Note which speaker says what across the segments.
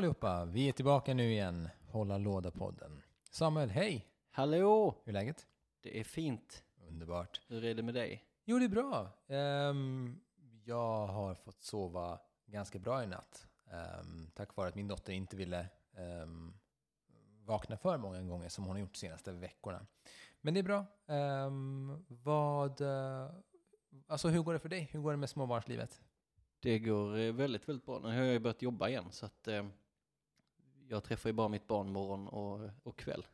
Speaker 1: Allihopa, vi är tillbaka nu igen, Hålla Låda-podden. Samuel, hej!
Speaker 2: Hallå!
Speaker 1: Hur är läget?
Speaker 2: Det är fint.
Speaker 1: Underbart.
Speaker 2: Hur är det med dig?
Speaker 1: Jo, det är bra. Ehm, jag har fått sova ganska bra i natt. Um, tack vare att min dotter inte ville ehm, vakna för många gånger som hon har gjort de senaste veckorna. Men det är bra. Vad... eh, alltså hur går det för dig? Hur går det med småbarnslivet?
Speaker 2: Det går eh, väldigt, väldigt bra. Nu har jag börjat jobba igen så att eh, jag träffar ju bara mitt barn morgon och, och kväll.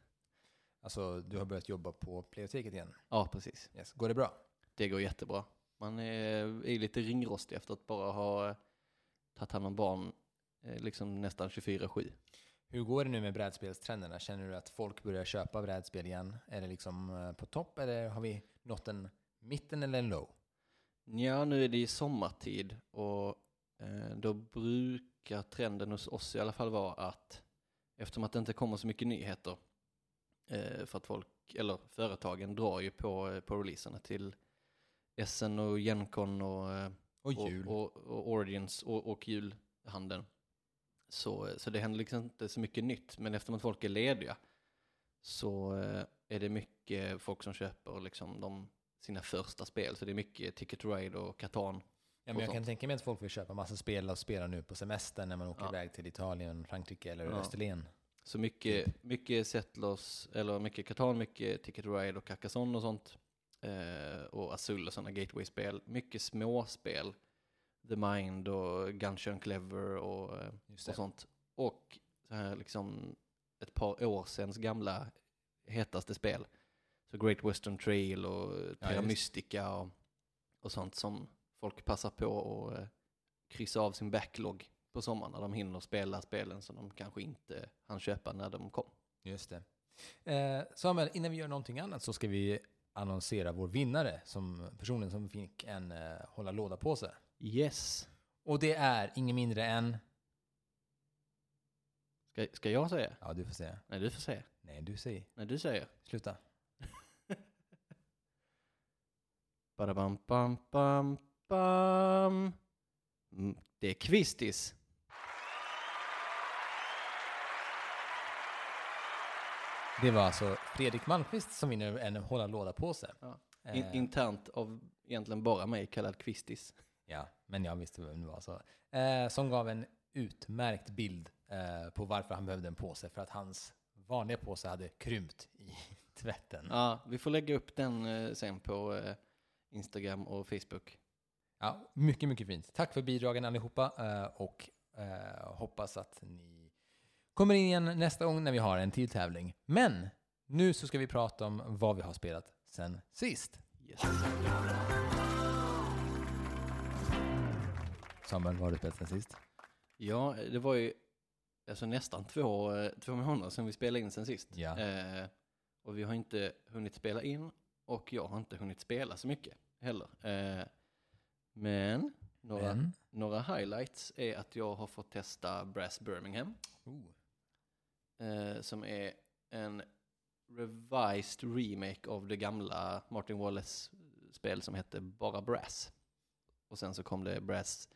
Speaker 1: Alltså, du har börjat jobba på Pleioteket igen.
Speaker 2: Ja, precis.
Speaker 1: Yes. Går det bra?
Speaker 2: Det går jättebra. Man är, är lite ringrostig efter att bara ha eh, tagit hand om barn eh, liksom nästan 24-7.
Speaker 1: Hur går det nu med brädspelstrenderna? Känner du att folk börjar köpa brädspel igen? Är det liksom eh, på topp eller har vi nått en mitten eller en low?
Speaker 2: Ja, nu är det i sommartid och då brukar trenden hos oss i alla fall vara att eftersom att det inte kommer så mycket nyheter eh, för att folk, eller företagen drar ju på, eh, på releaserna till SN och Gencon och, eh,
Speaker 1: Och jul.
Speaker 2: och, och, och Origins och, och julhandeln. Så, så det händer liksom inte så mycket nytt, men eftersom att folk är lediga så är det mycket folk som köper liksom de, sina första spel. Så det är mycket Ticket Ride och Catan.
Speaker 1: Ja, men jag kan
Speaker 2: sånt.
Speaker 1: tänka mig att folk vill köpa massa spel och spela nu på semestern när man åker
Speaker 2: Ja.
Speaker 1: iväg till Italien, Frankrike eller
Speaker 2: Ja.
Speaker 1: Österlen.
Speaker 2: Så mycket, mycket Settlers, eller mycket Catan, mycket Ticket Ride och Carcassonne och sånt. Eh, och Azul och sådana gateway-spel. Mycket småspel. The Mind och Gunshun Clever och, eh, och sånt. Och så här liksom ett par år sedan gamla hetaste spel. Så Great Western Trail och Terra
Speaker 1: just.
Speaker 2: Mystica och, och sånt som folk passar på att eh, kryssa av sin backlog på sommaren när de hinner spela spelen som de kanske inte hann köpa när de kom.
Speaker 1: Just det. Eh, Samuel, innan vi gör någonting annat så ska vi annonsera vår vinnare, som personen som fick en eh, hålla låda-påse.
Speaker 2: Yes.
Speaker 1: Och det är ingen mindre än...
Speaker 2: Ska, ska jag säga?
Speaker 1: Ja, du får säga.
Speaker 2: Nej, du får säga.
Speaker 1: Nej, du säger.
Speaker 2: Nej, du säger.
Speaker 1: Sluta.
Speaker 2: Badabam, bam, bam, bam. Mm, Det är Kvistis.
Speaker 1: Det var alltså Fredrik Malmqvist som vinner en hålla låda-påse.
Speaker 2: Ja. In,
Speaker 1: Eh.
Speaker 2: internt av egentligen bara mig kallad Kvistis.
Speaker 1: Ja, men jag visste vem det var. Så. Eh, som gav en utmärkt bild eh, på varför han behövde en påse. För att hans vanliga påse hade krympt i tvätten.
Speaker 2: Ja, vi får lägga upp den eh, sen på eh, Instagram och Facebook.
Speaker 1: Ja, mycket, mycket fint. Tack för bidragen allihopa eh, och eh, hoppas att ni kommer in igen nästa gång när vi har en till tävling. Men nu så ska vi prata om vad vi har spelat sen sist.
Speaker 2: Yes.
Speaker 1: Samuel, vad har du spelat sen sist?
Speaker 2: Ja, det var ju alltså nästan två, eh, två månader sedan vi spelade in sen sist.
Speaker 1: Ja.
Speaker 2: Eh, och vi har inte hunnit spela in och jag har inte hunnit spela så mycket heller. Eh, men några,
Speaker 1: Men?
Speaker 2: några highlights är att jag har fått testa Brass Birmingham
Speaker 1: Oh.
Speaker 2: eh, som är en revised remake av det gamla Martin Wallace-spel som hette bara Brass. Och sen så kom det Brass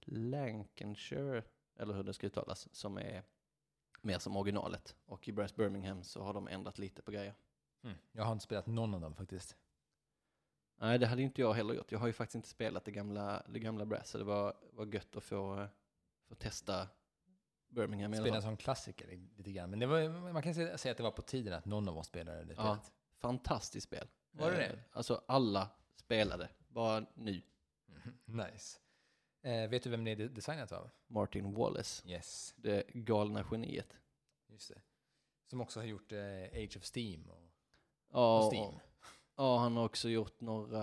Speaker 2: Lancashire, eller hur det ska uttalas, som är mer som originalet. Och i Brass Birmingham så har de ändrat lite på grejer.
Speaker 1: Mm. Jag har inte spelat någon av dem faktiskt.
Speaker 2: Nej, det hade inte jag heller gjort. Jag har ju faktiskt inte spelat det gamla, det gamla Brass, så det var, var gött att få, få testa Birmingham
Speaker 1: Spela som klassiker lite grann. Men det var, man kan säga säga att det var på tiden att någon av oss spelade det
Speaker 2: Ja, fantastiskt spel.
Speaker 1: Var det
Speaker 2: Eh,
Speaker 1: det?
Speaker 2: Alltså alla spelade, bara nu.
Speaker 1: Nice. Eh, vet du vem det är designat av?
Speaker 2: Martin Wallace,
Speaker 1: Yes,
Speaker 2: det galna geniet.
Speaker 1: just det. Som också har gjort eh, Age of Steam och,
Speaker 2: Ja,
Speaker 1: och Steam.
Speaker 2: Ja, han har också gjort några,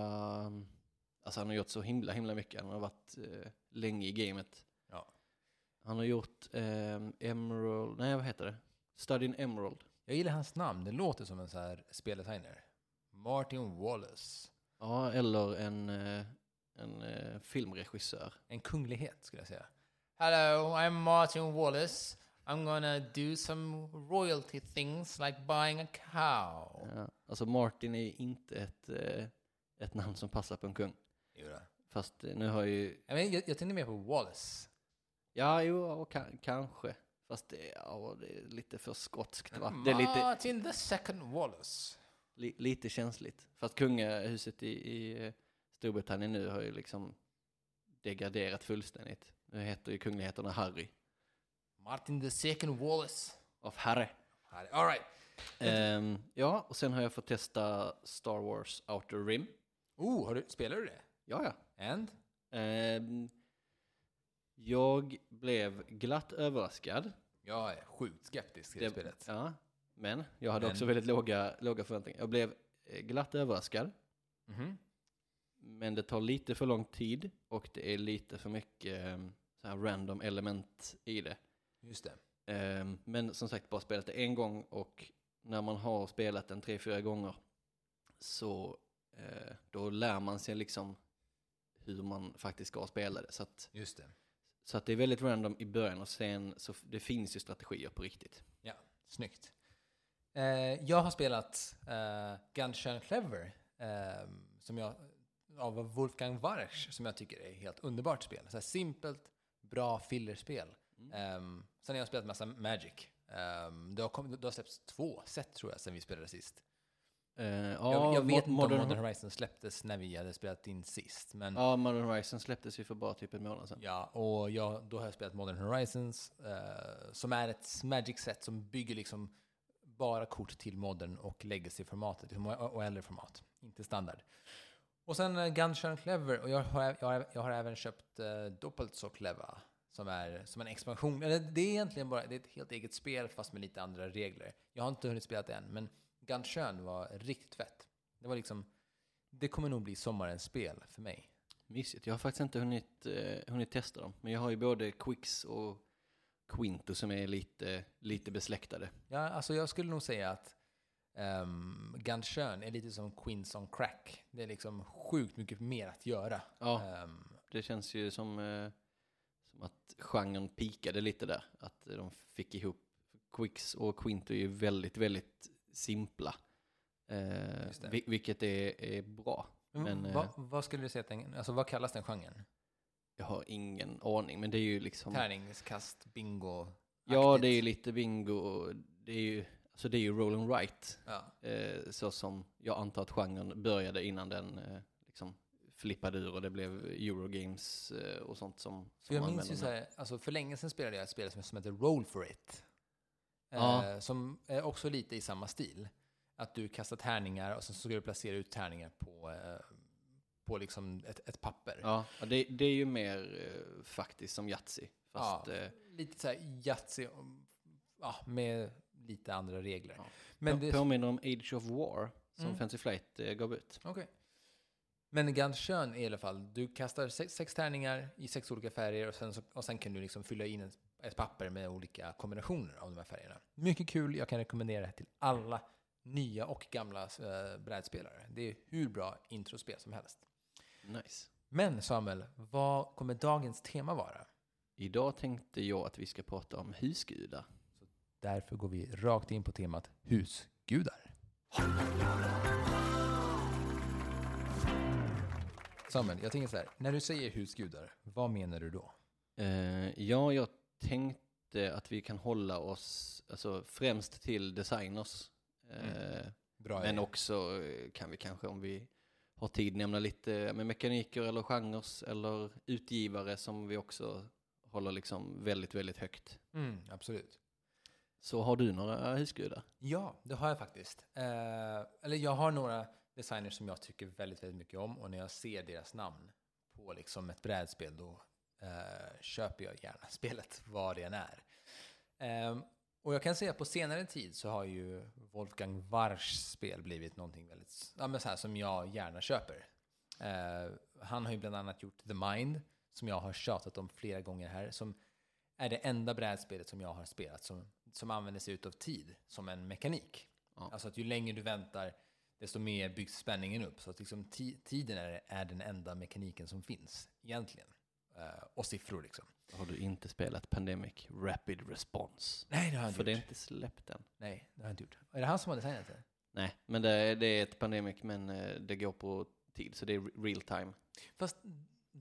Speaker 2: alltså han har gjort så himla, himla mycket. Han har varit eh, länge i gamet.
Speaker 1: Ja.
Speaker 2: Han har gjort ehm, Emerald, nej vad heter det? Study in Emerald.
Speaker 1: Jag gillar hans namn. Det låter som en så här speldesigner. Martin Wallace.
Speaker 2: Ja, eller en, eh, en eh, filmregissör.
Speaker 1: En kunglighet skulle jag säga. Hello, I'm Martin Wallace. I'm gonna do some royalty things like buying a cow.
Speaker 2: Ja, alltså Martin är inte ett, eh, ett namn som passar på en kung.
Speaker 1: Jo då.
Speaker 2: Fast eh, nu har ju,
Speaker 1: Jag, men, jag, jag tänkte mer på Wallace.
Speaker 2: ja jo, ja, ka- kanske. Fast det, ja, det är lite för skotskt va? Det är lite,
Speaker 1: Martin the second Wallace.
Speaker 2: li, lite känsligt. Fast kungahuset i, i eh, Storbritannien nu har ju liksom degraderat fullständigt. Nu heter ju kungligheterna Harry.
Speaker 1: Martin the second Wallace.
Speaker 2: Av Harry.
Speaker 1: All right.
Speaker 2: Ehm, ja, och sen har jag fått testa Star Wars Outer Rim.
Speaker 1: Oh, har du, spelar du det?
Speaker 2: Ja, ja.
Speaker 1: And?
Speaker 2: Ehm, jag blev glatt överraskad.
Speaker 1: Jag är sjukt skeptisk till det, spelet.
Speaker 2: Ja, men jag hade
Speaker 1: Men-
Speaker 2: också väldigt låga, låga förväntningar. Jag blev eh, glatt överraskad,
Speaker 1: Mhm.
Speaker 2: men det tar lite för lång tid och det är lite för mycket eh, så här random element i det.
Speaker 1: Just det.
Speaker 2: Ehm, Men som sagt, bara spelat det en gång och när man har spelat den tre, fyra gånger så eh, då lär man sig liksom hur man faktiskt ska spela det. Så att,
Speaker 1: Just det.
Speaker 2: så att det är väldigt random i början och sen så det finns ju strategier på riktigt.
Speaker 1: Ja, snyggt. Eh, jag har spelat eh, Gunshine Clever eh, som jag, av Wolfgang Warsch som jag tycker är ett helt underbart spel. Så simpelt, bra fillerspel. Um, sen har jag spelat massa Magic. Um, det, har kom, det har släppts två set tror jag sen vi spelade sist.
Speaker 2: Eh,
Speaker 1: jag,
Speaker 2: ja,
Speaker 1: jag vet inte om
Speaker 2: Modern,
Speaker 1: Horizon släpptes när vi hade spelat in sist. Men
Speaker 2: Ja, Modern Horizon släpptes ju för bara typ en månad sedan.
Speaker 1: Ja, och jag, då har jag spelat Modern Horizons, eh, som är ett Magic-set som bygger liksom bara kort till Modern och Legacy-formatet, liksom, och, och äldre format, inte standard. Och sen uh, Gunshine Clever, och jag har, jag har, jag har även köpt uh, Doppelt så Clever, som är som en expansion. Eller det är egentligen bara det är ett helt eget spel, fast med lite andra regler. Jag har inte hunnit spela det än, men Gunshine var riktigt fett. Det var liksom, det kommer nog bli sommarens spel för mig.
Speaker 2: Mysigt. Jag har faktiskt inte hunnit, eh, hunnit testa dem. Men jag har ju både Quix och Quinto som är lite, lite besläktade.
Speaker 1: Ja, alltså jag skulle nog säga att um, Gunshön är lite som Queens on Crack. Det är liksom sjukt mycket mer att göra.
Speaker 2: Ja,
Speaker 1: Ehm,
Speaker 2: det känns ju som, eh, som att genren pikade lite där. Att de fick ihop, Quix och Quinto är ju väldigt, väldigt simpla. Eh, vilket är, är bra.
Speaker 1: men
Speaker 2: Men,
Speaker 1: vad,
Speaker 2: eh,
Speaker 1: vad skulle du säga att den, alltså vad kallas den genren?
Speaker 2: Jag har ingen aning, men det är ju liksom...
Speaker 1: Tärningskast, bingo?
Speaker 2: Ja, det är ju lite bingo. Det är ju, alltså det är ju roll and write.
Speaker 1: Ja,
Speaker 2: Eh, så som jag antar att genren började innan den eh, liksom flippade ur och det blev Eurogames eh, och sånt som,
Speaker 1: för
Speaker 2: som
Speaker 1: jag minns ju så här, alltså för länge sedan spelade jag ett spel som, som heter Roll for it.
Speaker 2: Ja.
Speaker 1: Eh, som är också lite i samma stil. Att du kastar tärningar och så ska du placera ut tärningar på, eh, på liksom ett, ett papper.
Speaker 2: Ja, det, det är ju mer eh, faktiskt som Yatzy. Fast
Speaker 1: Ja.
Speaker 2: eh,
Speaker 1: Lite så här Yatzy, ja, med lite andra regler.
Speaker 2: Ja.
Speaker 1: Men
Speaker 2: på-
Speaker 1: det,
Speaker 2: påminner om Age of War som
Speaker 1: Mm.
Speaker 2: Fancy Flight eh, gav ut.
Speaker 1: Okej. Men är i alla fall, du kastar sex, sex tärningar i sex olika färger och sen, så, och sen kan du liksom fylla in ett, ett papper med olika kombinationer av de här färgerna. Mycket kul, jag kan rekommendera det till alla nya och gamla äh, brädspelare. Det är hur bra introspel som helst.
Speaker 2: Nice.
Speaker 1: Men Samuel, vad kommer dagens tema vara?
Speaker 2: Idag tänkte jag att vi ska prata om husgudar.
Speaker 1: Därför går vi rakt in på temat husgudar. Samuel, jag tänker så här, när du säger husgudar, vad menar du då?
Speaker 2: Eh, ja, jag tänkte att vi kan hålla oss alltså, främst till designers. Eh,
Speaker 1: Bra
Speaker 2: Men
Speaker 1: idé.
Speaker 2: också eh, kan vi kanske om vi har tid nämna lite med mekaniker eller genrer eller utgivare som vi också håller liksom väldigt, väldigt högt.
Speaker 1: Mm, absolut.
Speaker 2: Så har du några husgudar?
Speaker 1: Ja, det har jag faktiskt. Eh, eller jag har några designers som jag tycker väldigt, väldigt mycket om och när jag ser deras namn på liksom ett brädspel då eh, köper jag gärna spelet vad det än är. Ehm, och jag kan säga att på senare tid så har ju Wolfgang Warschs spel blivit någonting väldigt, ja men så här som jag gärna köper. Eh, han har ju bland annat gjort The Mind, som jag har tjatat om flera gånger här, som är det enda brädspelet som jag har spelat som, som använder sig av tid som en mekanik.
Speaker 2: Ja.
Speaker 1: Alltså att ju längre du väntar, desto mer byggs spänningen upp. Så att liksom ti- tiden är, är den enda mekaniken som finns egentligen. Eh, och siffror liksom.
Speaker 2: Har du inte spelat Pandemic Rapid Response?
Speaker 1: Nej, det har jag
Speaker 2: För
Speaker 1: inte
Speaker 2: det är
Speaker 1: gjort.
Speaker 2: inte släppt än.
Speaker 1: Nej, det har jag inte gjort. Är det han som har designat det?
Speaker 2: Nej, men det, är- det är ett Pandemic, men eh, det går på tid, så det är re- real time.
Speaker 1: Fast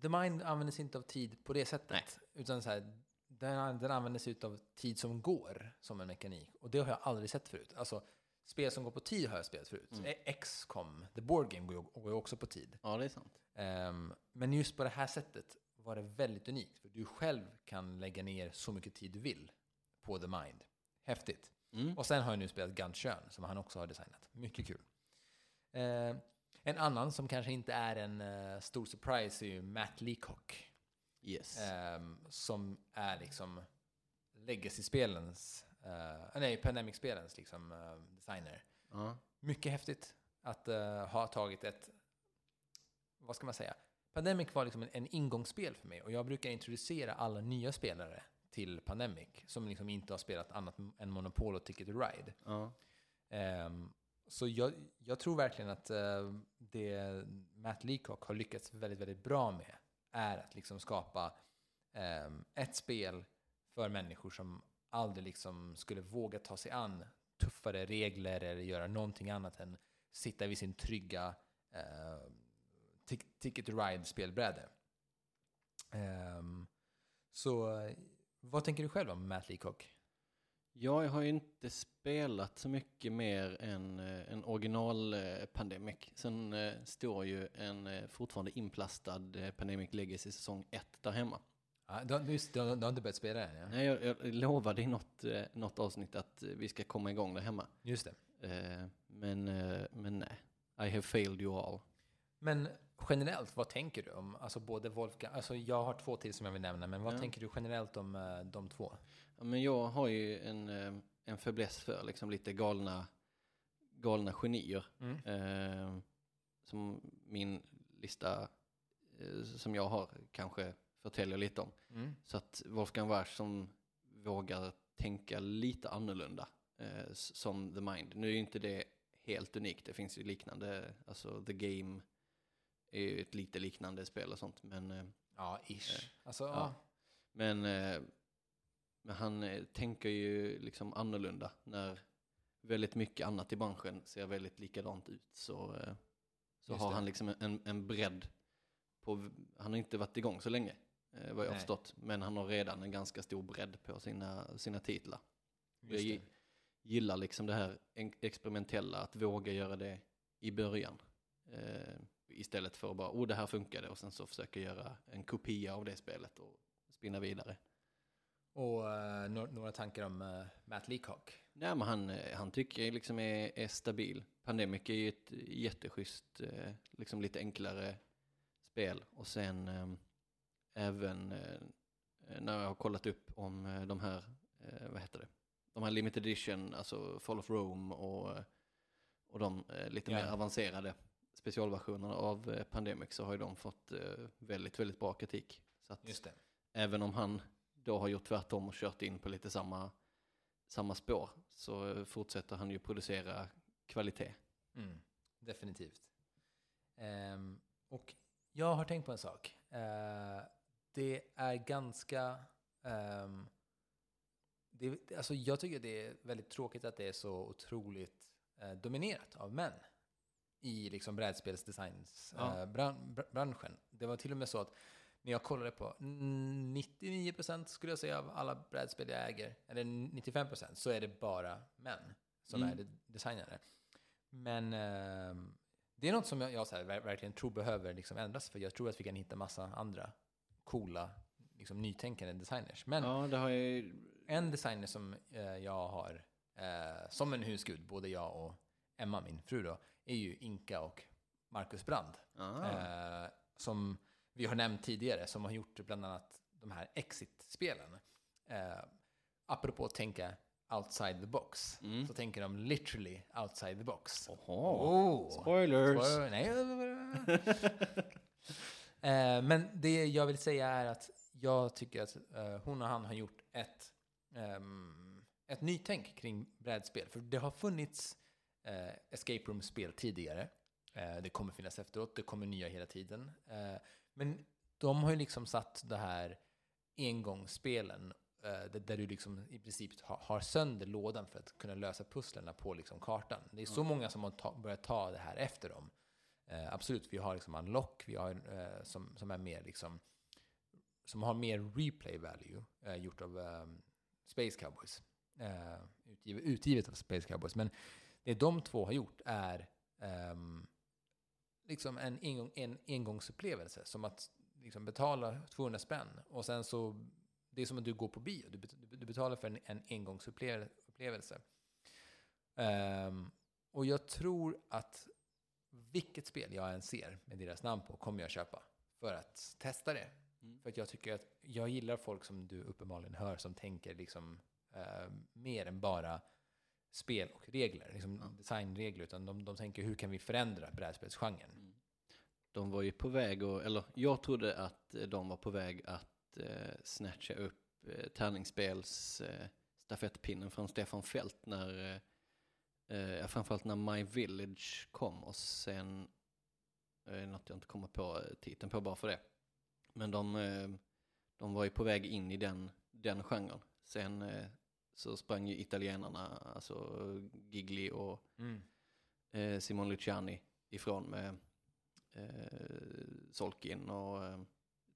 Speaker 1: The Mind använder sig inte av tid på det sättet.
Speaker 2: Nej.
Speaker 1: Utan så här, den, den sig av tid som går som en mekanik. Och det har jag aldrig sett förut. Alltså, spel som går på tid har jag spelat förut.
Speaker 2: Mm.
Speaker 1: Eh, XCOM, The Board Game, går ju- också på tid.
Speaker 2: Ja, det är sant.
Speaker 1: Ehm, men just på det här sättet var det väldigt unikt. För du själv kan lägga ner så mycket tid du vill på The Mind. Häftigt.
Speaker 2: Mm.
Speaker 1: Och sen har jag nu spelat Gunshön som han också har designat. Mycket kul. Eh, en annan som kanske inte är en eh, stor surprise är ju Matt Leacock.
Speaker 2: Yes.
Speaker 1: ehm, som är liksom Legacy-spelens, eh, nej, Pandemic-spelens liksom, eh, designer.
Speaker 2: Ja.
Speaker 1: Mycket häftigt att eh, ha tagit ett, vad ska man säga? Pandemic var liksom en, en ingångsspel för mig och jag brukar introducera alla nya spelare till Pandemic som liksom inte har spelat annat än Monopol och Ticket to Ride. Ehm, så jag, jag tror verkligen att eh, det Matt Leacock har lyckats väldigt, väldigt bra med är att liksom skapa ehm, ett spel för människor som aldrig liksom skulle våga ta sig an tuffare regler eller göra någonting annat än sitta vid sin trygga eh, Ticket to Ride-spelbräde. Um, ehm, så vad tänker du själv om Matt Leacock?
Speaker 2: Ja, jag har ju inte spelat så mycket mer än eh, en original-Pandemic. Sen eh, står ju en eh, fortfarande inplastad Pandemic Legacy säsong 1 där hemma.
Speaker 1: Ja, du, har- du, har- inte börjat spela den? Ja?
Speaker 2: Nej, jag, jag lovade i något, eh, något avsnitt att eh, vi ska komma igång där hemma.
Speaker 1: Just det.
Speaker 2: Eh, men, men nej, I have failed you all.
Speaker 1: Men generellt, vad tänker du om, alltså både Wolfgang, alltså jag har två till som jag vill nämna, men vad
Speaker 2: Ja.
Speaker 1: tänker du generellt om de två?
Speaker 2: Ja, men jag har ju en, en fäbless för liksom lite galna, galna genier.
Speaker 1: Mm.
Speaker 2: Eh, som min lista eh, som jag har kanske förtäljer lite om.
Speaker 1: Mm.
Speaker 2: Så att Wolfgang Warsch som vågar tänka lite annorlunda eh, som The Mind. Nu är ju inte det helt unikt, det finns ju liknande, alltså The Game är ju ett lite liknande spel och sånt. Men, eh,
Speaker 1: Ja, ish.
Speaker 2: Eh,
Speaker 1: Alltså,
Speaker 2: ja. men, eh, men han eh, tänker ju liksom annorlunda när väldigt mycket annat i branschen ser väldigt likadant ut. Så, eh, så
Speaker 1: Just
Speaker 2: har
Speaker 1: det.
Speaker 2: han liksom en, en bredd på, han har inte varit igång så länge vad jag har förstått. Men han har redan en ganska stor bredd på sina, sina titlar. Jag gillar liksom det här en- experimentella, att våga göra det i början. Eh, istället för att bara, oh det här funkade och sen så försöka göra en kopia av det spelet och spinna vidare.
Speaker 1: Och eh, några, några tankar om eh, Matt Leacock?
Speaker 2: Nej men han, eh, han tycker jag liksom är, är stabil. Pandemic är ju ett jätteschysst, eh, liksom lite enklare spel. Och sen eh, även eh, när jag har kollat upp om eh, de här, eh, vad heter det? De här limited edition, alltså Fall of Rome och, och de lite
Speaker 1: Ja.
Speaker 2: mer avancerade specialversionerna av Pandemic så har ju de fått väldigt, väldigt bra kritik. Så att även om han då har gjort tvärtom och kört in på lite samma, samma spår så fortsätter han ju producera kvalitet.
Speaker 1: Mm, definitivt. Ehm, och jag har tänkt på en sak. Eh, det är ganska... ehm, det, alltså jag tycker det är väldigt tråkigt att det är så otroligt eh, dominerat av män i liksom brädspelsdesignsbranschen.
Speaker 2: Ja.
Speaker 1: Eh, det var till och med så att när jag kollade på mm, 99% skulle jag säga av alla brädspel jag äger, eller 95% så är det bara män som
Speaker 2: Mm.
Speaker 1: är de- designare. Men ehm, det är något som jag, jag här, ver- verkligen tror behöver liksom ändras, för jag tror att vi kan hitta massa andra coola, liksom, nytänkande designers. Men
Speaker 2: Ja, jag
Speaker 1: en designer som eh, jag har eh, som en husgud, både jag och Emma, min fru då, är ju Inka och Marcus Brand.
Speaker 2: Ah.
Speaker 1: Eh, som vi har nämnt tidigare, som har gjort bland annat de här Exit-spelen. Eh, apropå att tänka outside the box,
Speaker 2: Mm.
Speaker 1: så tänker de literally outside the box.
Speaker 2: Oho.
Speaker 1: Oh.
Speaker 2: Spoilers!
Speaker 1: Spoiler- Nej. eh, men det jag vill säga är att jag tycker att eh, hon och han har gjort ett, ehm, ett nytänk kring brädspel. För det har funnits eh, escape room-spel tidigare. Det kommer finnas efteråt, det kommer nya hela tiden. Men de har ju liksom satt det här engångsspelen där, du liksom i princip har, har sönder lådan för att kunna lösa pusslerna på liksom kartan. Det är så många som har ta, börjat ta det här efter dem. Eh, absolut, vi har liksom Unlock, vi har eh, som, som är mer liksom som har mer replay value, eh, gjort av ehm, Space Cowboys. Eh, utgivet, utgivet av Space Cowboys. Men det de två har gjort är ehm, liksom en, engång, en engångsupplevelse. Som att liksom betala 200 spänn och sen så, det är som att du går på bio. Du, du betalar för en, en engångsupplevelse. Ehm, och jag tror att vilket spel jag än ser med deras namn på kommer jag köpa för att testa det.
Speaker 2: Mm.
Speaker 1: För att jag tycker att jag gillar folk som du uppenbarligen hör som tänker liksom eh, mer än bara spel och regler, liksom
Speaker 2: Ja.
Speaker 1: designregler, utan de, de tänker hur kan vi förändra brädspelsgenren?
Speaker 2: Mm. De var ju på väg, och, eller jag trodde att eh, de var på väg att eh, snatcha upp eh, tärningsspels eh, stafettpinnen från Stefan Fält när, eh, framförallt när My Village kom och sen, eh, något jag inte kommer på eh, titeln på bara för det. Men de, eh, de var ju på väg in i den, den genren. Sen eh, så sprang ju italienarna, alltså Gigli och
Speaker 1: Mm.
Speaker 2: eh, Simon Luciani ifrån med eh, Solkin och eh,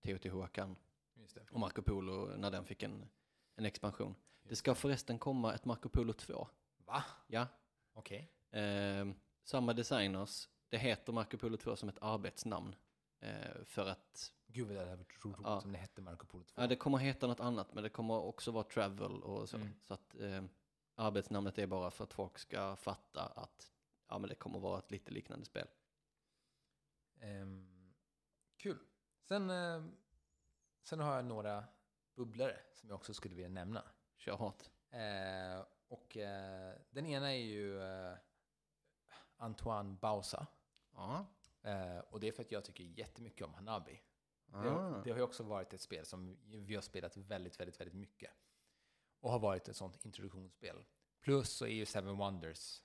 Speaker 2: Teotihuacan
Speaker 1: Just
Speaker 2: och Marco Polo när den fick en, en expansion. Det ska förresten komma ett Marco Polo 2.
Speaker 1: Va?
Speaker 2: Ja,
Speaker 1: Okej.
Speaker 2: eh, samma designers. Det heter Marco Polo 2 som ett arbetsnamn. Eh, för att
Speaker 1: Gud vad det hade varit roligt
Speaker 2: Ja.
Speaker 1: om det hette Marco Polo 2.
Speaker 2: ja, det kommer heta något annat, men det kommer också vara travel och så.
Speaker 1: Mm.
Speaker 2: Så att eh, arbetsnamnet är bara för att folk ska fatta att ja, men det kommer vara ett lite liknande spel.
Speaker 1: Ehm, kul. Sen, eh, sen har jag några bubblare som jag också skulle vilja nämna.
Speaker 2: Kör hårt.
Speaker 1: Eh, och eh, den ena är ju eh, Antoine Bausa.
Speaker 2: Ja.
Speaker 1: Eh, och det är för att jag tycker jättemycket om Hanabi. Det,
Speaker 2: Ah.
Speaker 1: har, det har ju också varit ett spel som vi har spelat väldigt, väldigt, väldigt mycket. Och har varit ett sånt introduktionsspel. Plus så är ju Seven Wonders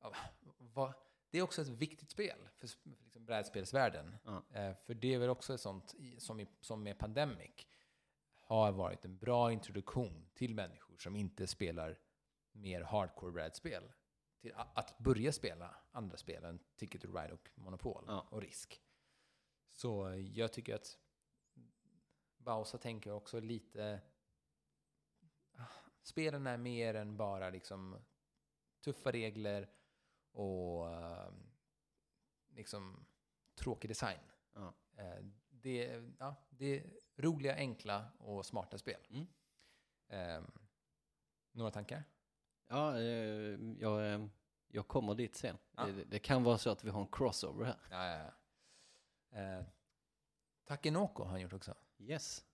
Speaker 1: ja, vad- det är också ett viktigt spel för, för liksom brädspelsvärlden.
Speaker 2: Ja.
Speaker 1: Eh, för det är väl också ett sånt, som, i, som med Pandemic, har varit en bra introduktion till människor som inte spelar mer hardcore brädspel. Till att börja spela andra spel än Ticket to Ride och Monopol
Speaker 2: Ja.
Speaker 1: och Risk. Så eh, jag tycker att Bausa tänker också lite... ah, Spelen är mer än bara liksom tuffa regler och eh, liksom tråkig design.
Speaker 2: Ja.
Speaker 1: Eh, det, ja, det roliga, enkla och smarta spel.
Speaker 2: Mm.
Speaker 1: Eh, några tankar?
Speaker 2: Ja, eh, jag, eh, jag kommer dit sen.
Speaker 1: Ja.
Speaker 2: Det, det kan vara så att vi har en crossover här.
Speaker 1: Ja, ja, ja. Eh, Takenoko har han gjort också.
Speaker 2: Yes.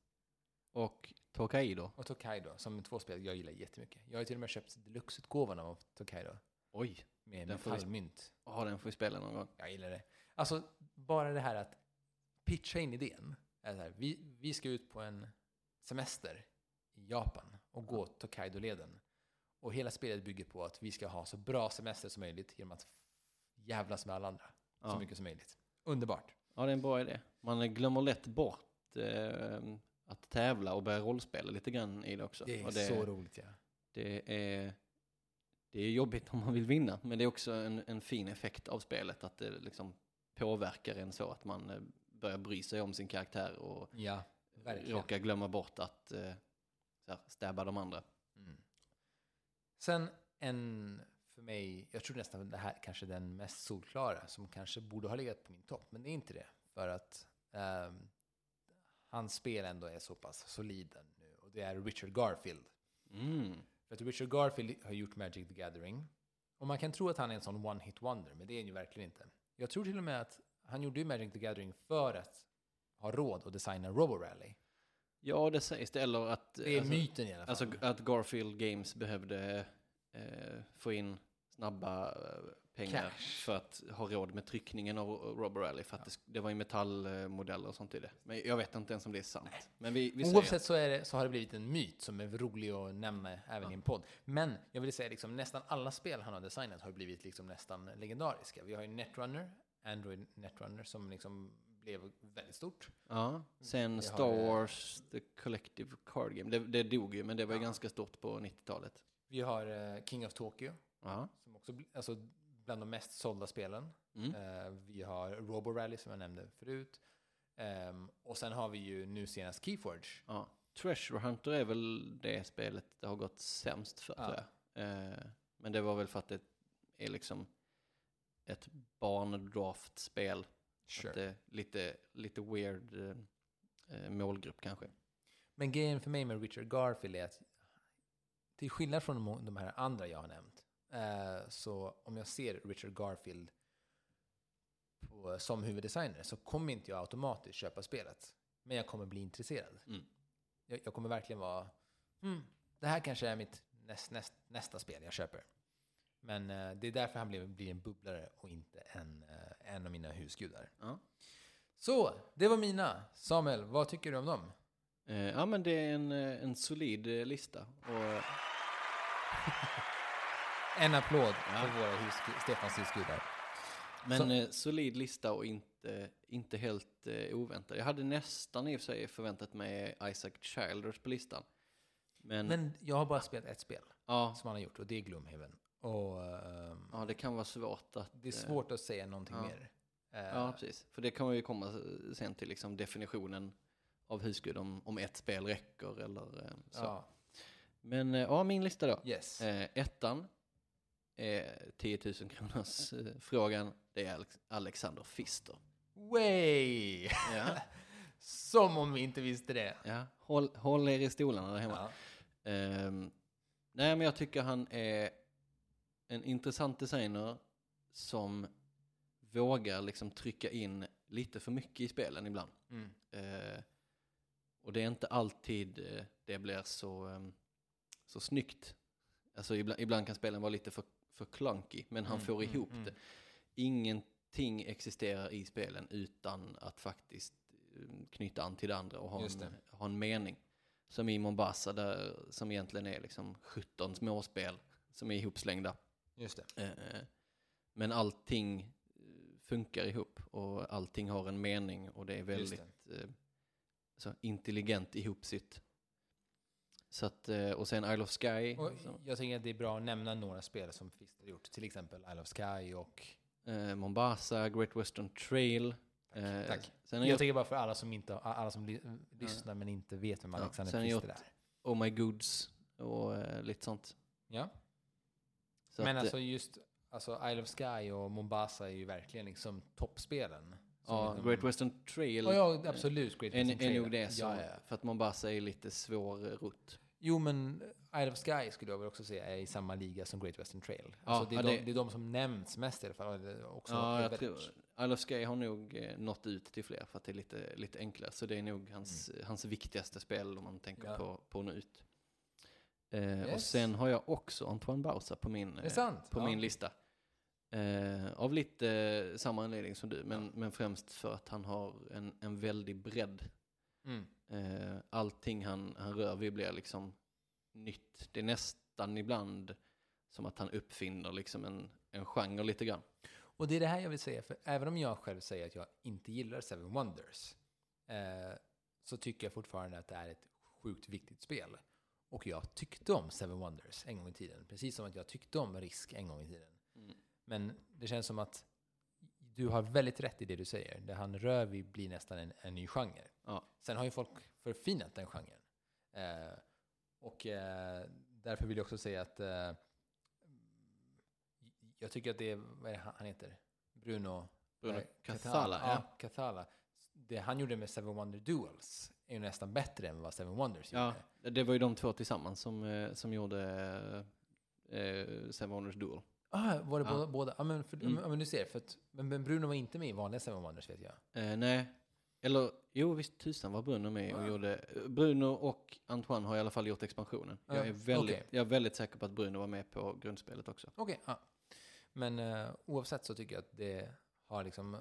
Speaker 2: Och Tokaido.
Speaker 1: Och Tokaido, som är två spel jag gillar jättemycket. Jag har till och med köpt deluxe-utgåvan av Tokaido
Speaker 2: Oj,
Speaker 1: med metallmynt.
Speaker 2: ja, den får vi spela någon gång.
Speaker 1: Jag gillar det. Alltså, bara det här att pitcha in idén. Är så här, vi, vi ska ut på en semester i Japan och gå Tokaido-leden. Och hela spelet bygger på att vi ska ha så bra semester som möjligt genom att jävlas med alla andra så
Speaker 2: Ja.
Speaker 1: mycket som möjligt. Underbart.
Speaker 2: ja, det är en bra idé. Man glömmer lätt bort eh, att tävla och börja rollspela lite grann i det också.
Speaker 1: Det är
Speaker 2: och
Speaker 1: så roligt. Ja.
Speaker 2: det är, det är jobbigt om man vill vinna, men det är också en, en fin effekt av spelet att det liksom påverkar en så att man eh, börjar bry sig om sin karaktär och
Speaker 1: ja, verkligen.
Speaker 2: råkar glömma bort att eh, så här, stäbba de andra.
Speaker 1: Mm. Sen en, för mig, jag tror nästan det här kanske är den mest solklara som kanske borde ha legat på min topp, men det är inte det. För att ehm, hans spel ändå är så pass solid nu. Och det är Richard Garfield.
Speaker 2: Mm.
Speaker 1: För att Richard Garfield har gjort Magic the Gathering. Och man kan tro att han är en sån one-hit wonder, men det är han ju verkligen inte. Jag tror till och med att han gjorde ju Magic the Gathering för att ha råd att designa Robo-Rally.
Speaker 2: Ja, det sägs det. Eller att,
Speaker 1: Det är
Speaker 2: alltså,
Speaker 1: myten i alla fall.
Speaker 2: alltså, att Garfield Games behövde eh, få in snabba eh, pengar
Speaker 1: Cash.
Speaker 2: för att ha råd med tryckningen av Robber Rally. För att det, sk- det var ju metallmodeller och sånt i det. Men jag vet inte ens om det är sant. Men vi, vi
Speaker 1: Oavsett så, är det, så har det blivit en myt som är rolig att nämna även i en podd. Men jag vill säga liksom nästan alla spel han har designat har blivit liksom nästan legendariska. Vi har ju Netrunner, Android Netrunner som liksom blev väldigt stort.
Speaker 2: Ja, sen Star
Speaker 1: har,
Speaker 2: Wars The Collective Card Game. Det, det dog ju, men det var ju
Speaker 1: Ja.
Speaker 2: ganska stort på 90-talet.
Speaker 1: Vi har eh, King of Tokyo
Speaker 2: Ja.
Speaker 1: som också alltså bland de mest sålda spelen.
Speaker 2: Mm.
Speaker 1: Eh, vi har Robo Rally som jag nämnde förut. Ehm, och sen har vi ju nu senast Keyforge.
Speaker 2: ja. Treasure Hunter är väl det spelet det har gått sämst för,
Speaker 1: Ja.
Speaker 2: tror jag. Eh, men det var väl för att det är liksom ett barndraftspel. Att det är lite, lite weird eh, eh, målgrupp kanske.
Speaker 1: Men grejen för mig med Richard Garfield är att till skillnad från de- de här andra jag har nämnt, eh, så om jag ser Richard Garfield på, som huvuddesigner så kommer inte jag automatiskt köpa spelet. Men jag kommer bli intresserad.
Speaker 2: Mm.
Speaker 1: Jag, jag kommer verkligen vara, mm, det här kanske är mitt näst, näst, nästa spel jag köper. Men eh, det är därför han blir, blir en bubblare och inte en, eh, en av mina husgudar.
Speaker 2: Ja.
Speaker 1: Så, det var mina. Samuel, vad tycker du om dem?
Speaker 2: Eh, ja, men det är en, eh, en solid lista. Och,
Speaker 1: En applåd
Speaker 2: Ja.
Speaker 1: för våra hus, Stefans husgudar.
Speaker 2: men
Speaker 1: Så-
Speaker 2: eh, solid lista och inte, inte helt eh, oväntad. Jag hade nästan i och för sig förväntat mig Isaac Childers på listan. Men,
Speaker 1: Men jag har bara spelat ett spel
Speaker 2: ja,
Speaker 1: som han har gjort och det är Gloomhaven. Och ehm,
Speaker 2: ja, det kan vara svårt att...
Speaker 1: det är
Speaker 2: eh,
Speaker 1: svårt att säga någonting
Speaker 2: ja.
Speaker 1: mer. Eh,
Speaker 2: Ja, precis. För det kan man ju komma sen till liksom definitionen av husgud om, om ett spel räcker eller eh, så.
Speaker 1: ja,
Speaker 2: Men ja, min lista då.
Speaker 1: yes.
Speaker 2: Ettan är 10 000 kronors frågan. Det är Alex- Alexander Fister.
Speaker 1: Way!
Speaker 2: Ja.
Speaker 1: Som om vi inte visste det.
Speaker 2: Ja, håll, håll er i stolarna där hemma.
Speaker 1: Ja.
Speaker 2: Ehm, nej, men jag tycker han är en intressant designer som vågar liksom trycka in lite för mycket i spelen ibland.
Speaker 1: Mm.
Speaker 2: Eh, och det är inte alltid eh, det blir så, ehm, så snyggt. Alltså ibland, ibland kan spelen vara lite för, för clunky, men han
Speaker 1: Mm,
Speaker 2: får
Speaker 1: mm,
Speaker 2: ihop
Speaker 1: mm.
Speaker 2: det. Ingenting existerar i spelen utan att faktiskt eh, knyta an till det andra och ha en, ha en mening. Som i Mombasa, där, som egentligen är liksom 17 småspel som är ihopslängda.
Speaker 1: Just det.
Speaker 2: Eh, Men allting eh, funkar ihop och allting har en mening och det är väldigt eh, så intelligent ihopsytt. Så att, eh, och sen Isle of Sky.
Speaker 1: Och jag tänker att det är bra att nämna några spel som Fister har gjort. Till exempel Isle of Sky och...
Speaker 2: eh, Mombasa, Great Western Trail. Eh,
Speaker 1: Tack.
Speaker 2: Sen har
Speaker 1: Jag
Speaker 2: jag
Speaker 1: tänker bara för alla som, inte, alla som li, lyssnar men inte vet vem
Speaker 2: Ja,
Speaker 1: Alexander
Speaker 2: jag
Speaker 1: Fister är.
Speaker 2: Oh My Goods och eh, lite sånt.
Speaker 1: Ja.
Speaker 2: Så
Speaker 1: men
Speaker 2: att, eh,
Speaker 1: alltså just alltså Isle of Sky och Mombasa är ju verkligen liksom toppspelen.
Speaker 2: Ja, Great Western Trail
Speaker 1: Ja, ja, absolut. Great
Speaker 2: är,
Speaker 1: Western
Speaker 2: är
Speaker 1: Trail.
Speaker 2: nog det som,
Speaker 1: Ja, ja.
Speaker 2: för att Mombasa är lite svårrott.
Speaker 1: Jo, men Isle of Sky skulle jag väl också säga är i samma liga som Great Western Trail.
Speaker 2: Ja,
Speaker 1: alltså det, är
Speaker 2: ja,
Speaker 1: de,
Speaker 2: det-
Speaker 1: det är de som nämns mest i alla fall. är Också
Speaker 2: Ja,
Speaker 1: är
Speaker 2: jag tror Isle of Sky har nog eh, nått ut till fler för att det är lite, lite enklare. Så det är nog hans, hans viktigaste spel om man tänker
Speaker 1: Mm. Ja.
Speaker 2: på, på att nå ut. Eh, Och
Speaker 1: Yes.
Speaker 2: sen har jag också Antoine Bausa på min, eh, på
Speaker 1: ja.
Speaker 2: min lista. Eh, av lite eh, samma anledning som du, men, men främst för att han har en, en väldig bredd.
Speaker 1: Mm.
Speaker 2: Eh, allting han, han rör vid blir liksom nytt. Det är nästan ibland som att han uppfinner liksom en, en genre lite grann.
Speaker 1: Och det är det här jag vill säga, för även om jag själv säger att jag inte gillar Seven Wonders, så tycker jag fortfarande att det är ett sjukt viktigt spel. Och jag tyckte om Seven Wonders en gång i tiden, precis som att jag tyckte om Risk en gång i tiden.
Speaker 2: Mm.
Speaker 1: Men det känns som att du har väldigt rätt i det du säger. Det han rör vid blir nästan en, en ny genre.
Speaker 2: Ja.
Speaker 1: Sen har ju folk förfinat den genren. Eh, och eh, därför vill jag också säga att eh, jag tycker att det är, vad är det han heter? Bruno?
Speaker 2: Bruno Cathala,
Speaker 1: ja. Cathala. Det han gjorde med Seven Wonder Duels är ju nästan bättre än vad Seven Wonders
Speaker 2: Ja,
Speaker 1: gjorde.
Speaker 2: det var ju de två tillsammans som, eh, som gjorde eh, Seven Wonders Duel.
Speaker 1: Ah, var det
Speaker 2: Ja.
Speaker 1: båda? båda? Ja, men, för,
Speaker 2: Mm.
Speaker 1: ja, men du ser, för att, men, Bruno var inte med i vanliga Seven Wonders vet jag.
Speaker 2: Eh, nej, eller jo visst tusan var Bruno med och
Speaker 1: Ja.
Speaker 2: gjorde, Bruno och Antoine har i alla fall gjort expansionen.
Speaker 1: Ja,
Speaker 2: Jag, är väldigt,
Speaker 1: okej.
Speaker 2: jag är väldigt säker på att Bruno var med på grundspelet också.
Speaker 1: Okej, ja. Men eh, oavsett så tycker jag att det har liksom,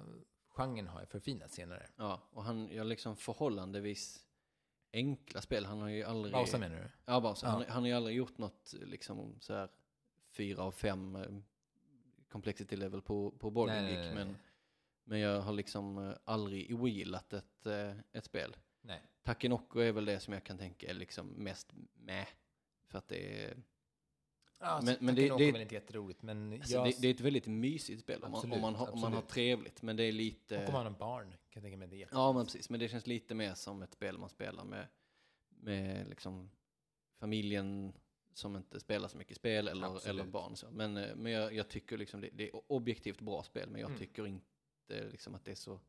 Speaker 1: genren har förfinats senare.
Speaker 2: Ja, och han gör liksom förhållandevis enkla spel. Han har ju aldrig...
Speaker 1: Bausa menar du?
Speaker 2: Ja, Bausa.
Speaker 1: Ja.
Speaker 2: Han, han har ju aldrig gjort något liksom så här fyra av fem eh, complexity level på, på Board
Speaker 1: Nej, nej, nej,
Speaker 2: men, men jag har liksom eh, aldrig wheelat ett, eh, ett spel.
Speaker 1: Nej.
Speaker 2: Takenoko är väl det som jag kan tänka är liksom mest med. För att det är,
Speaker 1: Ja,
Speaker 2: Men-
Speaker 1: men,
Speaker 2: det-
Speaker 1: det, är väl inte jätteroligt, men
Speaker 2: alltså
Speaker 1: jag,
Speaker 2: det, det är ett väldigt mysigt spel om man, om man, har, om man har trevligt. Men det är lite...
Speaker 1: och om man har barn kan jag tänka mig det är
Speaker 2: Ja, men precis. Men det känns lite mer som ett spel man spelar med, med liksom familjen som inte spelar så mycket spel eller,
Speaker 1: Absolut.
Speaker 2: eller barn. Så. Men, eh, men jag, jag tycker liksom det, det är objektivt bra spel, men jag
Speaker 1: Mm.
Speaker 2: tycker inte liksom att det är så,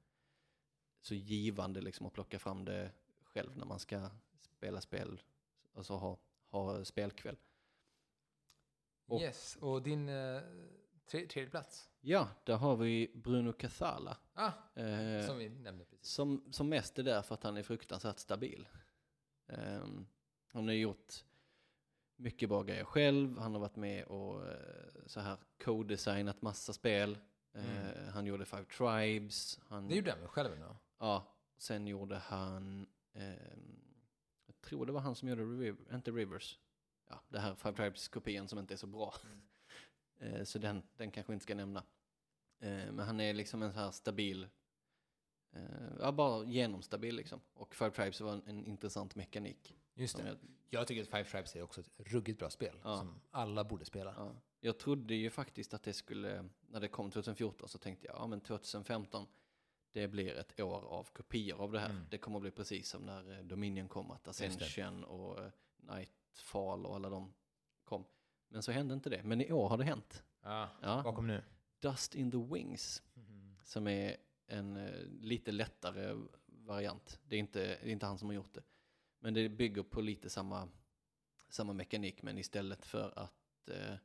Speaker 2: så givande liksom att plocka fram det själv när man ska spela spel, alltså ha, ha spelkväll. Och-
Speaker 1: Yes, och din eh, tre, tredje plats?
Speaker 2: Ja, där har vi Bruno Cathala.
Speaker 1: Ah,
Speaker 2: Eh,
Speaker 1: som vi nämnde precis.
Speaker 2: Som, som mest är där för att han är fruktansvärt stabil. Ehm, han har gjort mycket bra grejer själv. Han har varit med och eh, så här co-designat massa spel. Eh,
Speaker 1: Mm.
Speaker 2: Han gjorde Five Tribes. Han,
Speaker 1: Det gjorde han själv nu?
Speaker 2: Ja, sen gjorde han, ehm, jag tror det var han som gjorde, Riv- inte Rivers, ja, det här Five Tribes-kopian som inte är så bra. Eh, så den, den kanske inte ska nämna. Eh, men han är liksom en så här stabil, eh, ja bara genomstabil liksom. Och Five Tribes var en, en intressant mekanik.
Speaker 1: Just det.
Speaker 2: jag,
Speaker 1: Jag tycker att Five Tribes är också ett ruggigt bra spel
Speaker 2: Ja.
Speaker 1: som alla borde spela.
Speaker 2: ja. Jag trodde ju faktiskt att det skulle, när det kom 2014 så tänkte jag, ja men 2015, det blir ett år av kopior av det här.
Speaker 1: Mm.
Speaker 2: Det kommer att bli precis som när Dominion kom, att. Ascension och eh, Nightfall och alla de kom. Men så hände inte det. Men i år har det hänt.
Speaker 1: Ja.
Speaker 2: Ja.
Speaker 1: Vad kom nu?
Speaker 2: Dust in the Wings, som är en eh, lite lättare variant. Det är, inte, det är inte han som har gjort det. Men det bygger på lite samma, samma mekanik, men istället för att eh,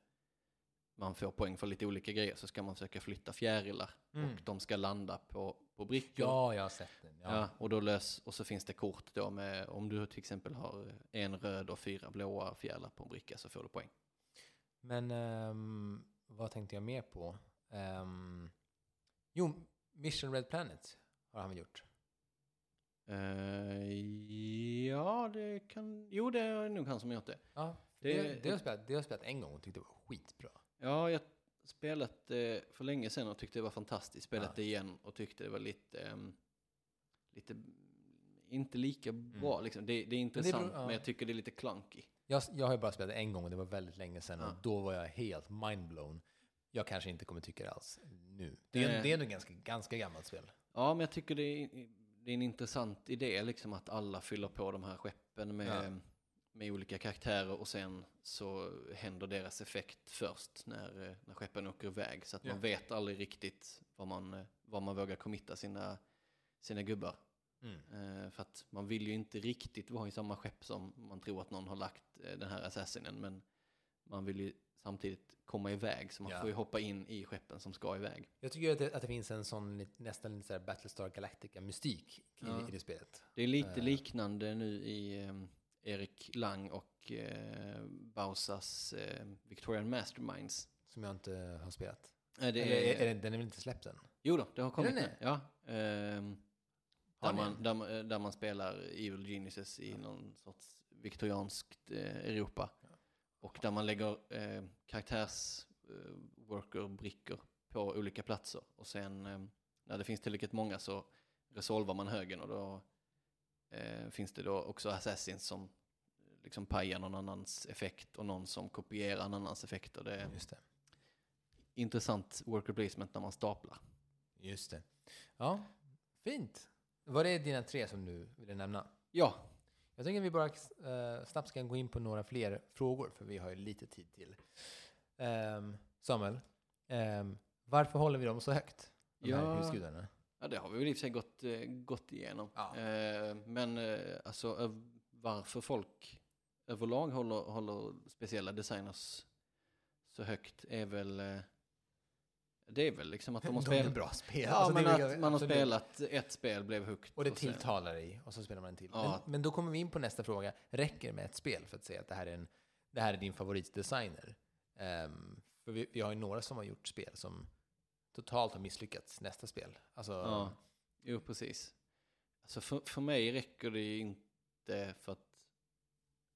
Speaker 2: man får poäng för lite olika grejer så ska man försöka flytta fjärilar
Speaker 1: Mm.
Speaker 2: och de ska landa på, på brickor.
Speaker 1: Ja, jag har sett den. Ja.
Speaker 2: Ja, och, då lös, och så finns det kort då med, om du till exempel har en röd och fyra blåa fjärilar på en bricka så får du poäng.
Speaker 1: Men ehm, vad tänkte jag mer på? Ehm, jo, Mission Red Planet har han väl gjort?
Speaker 2: Eh, ja, det kan, jo det är nog han som har gjort det.
Speaker 1: Ja,
Speaker 2: Det-
Speaker 1: det, det, har spelat, det har spelat en gång och tyckte det var skitbra.
Speaker 2: Ja, jag spelat det för länge sedan och tyckte det var fantastiskt. Spelat
Speaker 1: Ja.
Speaker 2: det igen och tyckte det var lite, ehm, lite inte lika bra liksom. Det, det är intressant, men,
Speaker 1: beror- ja.
Speaker 2: jag tycker det är lite clunky.
Speaker 1: Jag, jag har ju bara spelat det en gång och det var väldigt länge sedan
Speaker 2: Ja.
Speaker 1: och då var jag helt mindblown. Jag kanske inte kommer tycka det alls nu. Det är,
Speaker 2: Eh.
Speaker 1: det är ett ganska, ganska gammalt spel.
Speaker 2: Ja, men jag tycker det är, det är en intressant idé, liksom att alla fyller på de här skeppen med. Med olika karaktärer och sen så händer deras effekt först när, eh, när skeppen åker iväg. Så att
Speaker 1: Ja.
Speaker 2: man vet aldrig riktigt vad man, eh, vad man vågar committa sina, sina gubbar.
Speaker 1: Mm.
Speaker 2: Eh, för att man vill ju inte riktigt vara i samma skepp som man tror att någon har lagt den här assassinen. Men man vill ju samtidigt komma iväg, så man
Speaker 1: Ja.
Speaker 2: får ju hoppa in i skeppen som ska iväg.
Speaker 1: Jag tycker att det, att det finns en sån nästan lite så Battlestar Galactica-mystik i,
Speaker 2: Ja.
Speaker 1: i det spelet.
Speaker 2: Det är lite liknande nu i eh, Erik Lang och eh, Bausas eh, Victorian Masterminds.
Speaker 1: Som jag inte har spelat.
Speaker 2: Eh, det
Speaker 1: Eller,
Speaker 2: är,
Speaker 1: är, den, den är väl inte släppt än?
Speaker 2: Jo då, det har kommit
Speaker 1: den
Speaker 2: nu. Ja. ehm,
Speaker 1: Har
Speaker 2: där, man, där, eh, där man spelar Evil Geniuses i någon sorts viktorianskt eh, Europa. Och där man lägger eh, karaktärs eh, worker-brickor på olika platser. Och sen eh, när det finns tillräckligt många så resolvar man högen och då eh, finns det då också assassins som liksom pajar någon annans effekt och någon som kopierar en annans effekter. Det är
Speaker 1: Just det.
Speaker 2: intressant worker placement när man staplar.
Speaker 1: Just det. Ja, fint. Var det dina tre som du ville nämna?
Speaker 2: Ja,
Speaker 1: Jag tänker att vi bara eh, snabbt ska gå in på några fler frågor, för vi har ju lite tid till. Ehm, Samuel, ehm, varför håller vi dem så högt? De här
Speaker 2: Ja.
Speaker 1: husgudarna?
Speaker 2: Ja, det har vi väl i och för sig gått, eh, gått igenom.
Speaker 1: Ja.
Speaker 2: Eh, men eh, alltså varför folk överlag håller, håller speciella designers så högt är väl det är väl liksom att de har
Speaker 1: De
Speaker 2: spelat...
Speaker 1: bra spel.
Speaker 2: Ja,
Speaker 1: Alltså,
Speaker 2: men att man har
Speaker 1: absolut.
Speaker 2: spelat ett spel, blev hooked.
Speaker 1: Och det
Speaker 2: sen-
Speaker 1: tilltalar dig, och så spelar man en till.
Speaker 2: Ja.
Speaker 1: Men, men då kommer vi in på nästa fråga. Räcker det med ett spel för att säga att det här är, en, det här är din favoritdesigner? Ehm, För vi, vi har ju några som har gjort spel som totalt har misslyckats nästa spel. Alltså,
Speaker 2: Ja, jo precis. Alltså för, för mig räcker det inte för att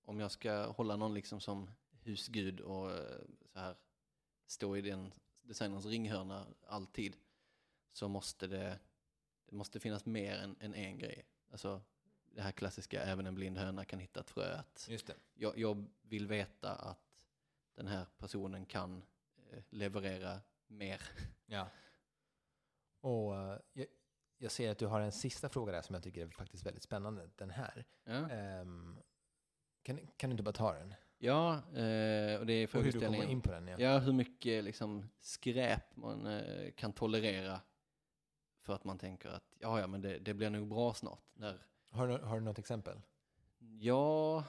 Speaker 2: om jag ska hålla någon liksom som husgud och eh, så här stå i den designers ringhörna alltid så måste det, det måste finnas mer än, än en grej. Alltså det här klassiska, även en blind höna kan hitta ett frö. Att
Speaker 1: just det.
Speaker 2: jag, jag vill veta att den här personen kan eh, leverera mer.
Speaker 1: Ja. Och eh, jag, jag ser att du har en sista fråga där som jag tycker är faktiskt väldigt spännande. Den här.
Speaker 2: Ja,
Speaker 1: Ehm, kan, kan du inte bara ta den?
Speaker 2: ja eh, och det är
Speaker 1: Och hur du kommer
Speaker 2: frågeställningen.
Speaker 1: in på den? Ja.
Speaker 2: Ja, hur mycket liksom, skräp man eh, kan tolerera för att man tänker att ja, ja, men det, det blir nog bra snart. När,
Speaker 1: Har, du, har du något exempel?
Speaker 2: ja,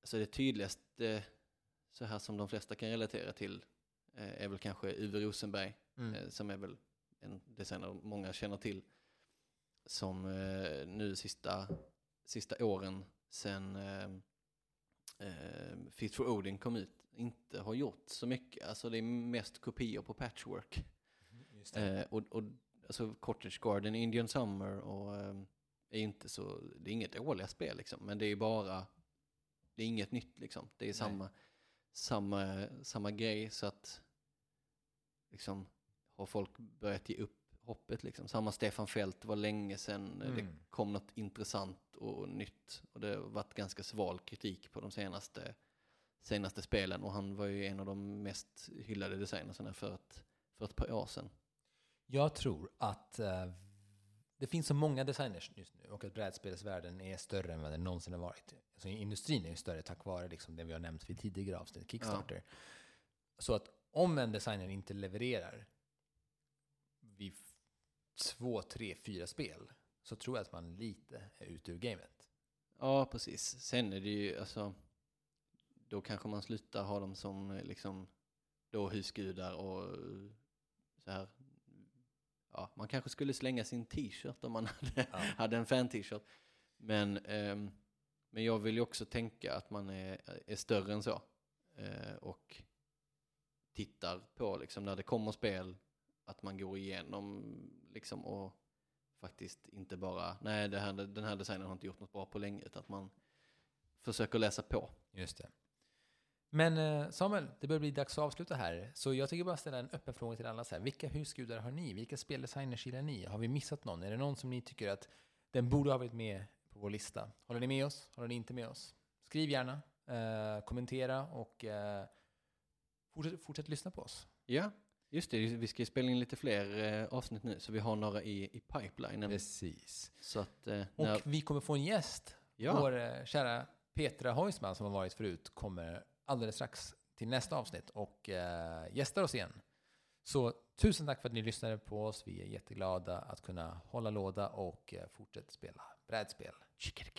Speaker 2: alltså det tydligaste, så här som de flesta kan relatera till, är väl kanske Uwe Rosenberg,
Speaker 1: Mm.
Speaker 2: eh, som är väl en designer många känner till, som eh, nu sista, sista åren sen eh, eh, Fit for Odin kom ut inte har gjort så mycket. Alltså det är mest kopior på patchwork. Eh, och, och alltså Cottage Garden, Indian Summer och eh, är inte så, det är inget dåliga spel liksom, men det är bara, det är inget nytt liksom. Det är
Speaker 1: Nej.
Speaker 2: samma, samma, samma grej så liksom har folk börjat ge upp hoppet liksom. Samma Stefan Fält, det var länge sedan eh, det
Speaker 1: Mm.
Speaker 2: kom något intressant och nytt. Och det har varit ganska sval kritik på de senaste, senaste spelen och han var ju en av de mest hyllade designerserna för ett, för ett par år sedan.
Speaker 1: Jag tror att eh, det finns så många designers just nu och att brädspelsvärlden är större än vad den någonsin har varit. Alltså, industrin är ju större tack vare liksom, det vi har nämnt vid tidigare avsnitt, Kickstarter. Så att om en designer inte levererar vid två, tre, fyra spel så tror jag att man lite är ute ur gamet.
Speaker 2: Ja, precis. Sen är det ju, alltså, då kanske man slutar ha dem som eh, liksom, då husgudar och eh, så här. Ja, man kanske skulle slänga sin t-shirt om man hade,
Speaker 1: Ja.
Speaker 2: hade en fan-t-shirt. Men, ehm, men jag vill ju också tänka att man är, är större än så. Eh, och tittar på, liksom, när det kommer spel, att man går igenom liksom, och faktiskt inte bara, nej det här, den här designen har inte gjort något bra på länge, utan att man försöker läsa på.
Speaker 1: Just det. Men eh, Samuel, det börjar bli dags att avsluta här. Så jag tänker bara ställa en öppen fråga till alla. Så här. Vilka husgudar har ni? Vilka speldesigners gillar ni? Har vi missat någon? Är det någon som ni tycker att den borde ha varit med på vår lista? Håller ni med oss? Håller ni inte med oss? Skriv gärna, eh, kommentera och eh, fortsätt, fortsätt lyssna på oss.
Speaker 2: Ja, just det, vi ska spela in lite fler eh, avsnitt nu, så vi har några i, i pipelinen.
Speaker 1: Precis.
Speaker 2: Så att, eh,
Speaker 1: Och
Speaker 2: när,
Speaker 1: vi kommer få en gäst.
Speaker 2: ja,
Speaker 1: Vår eh, kära Petra Heusman som har varit förut kommer alldeles strax till nästa avsnitt och eh, gästar oss igen. Så tusen tack för att ni lyssnade på oss. Vi är jätteglada att kunna hålla låda och eh, fortsätta spela brädspel.
Speaker 2: Chickadee.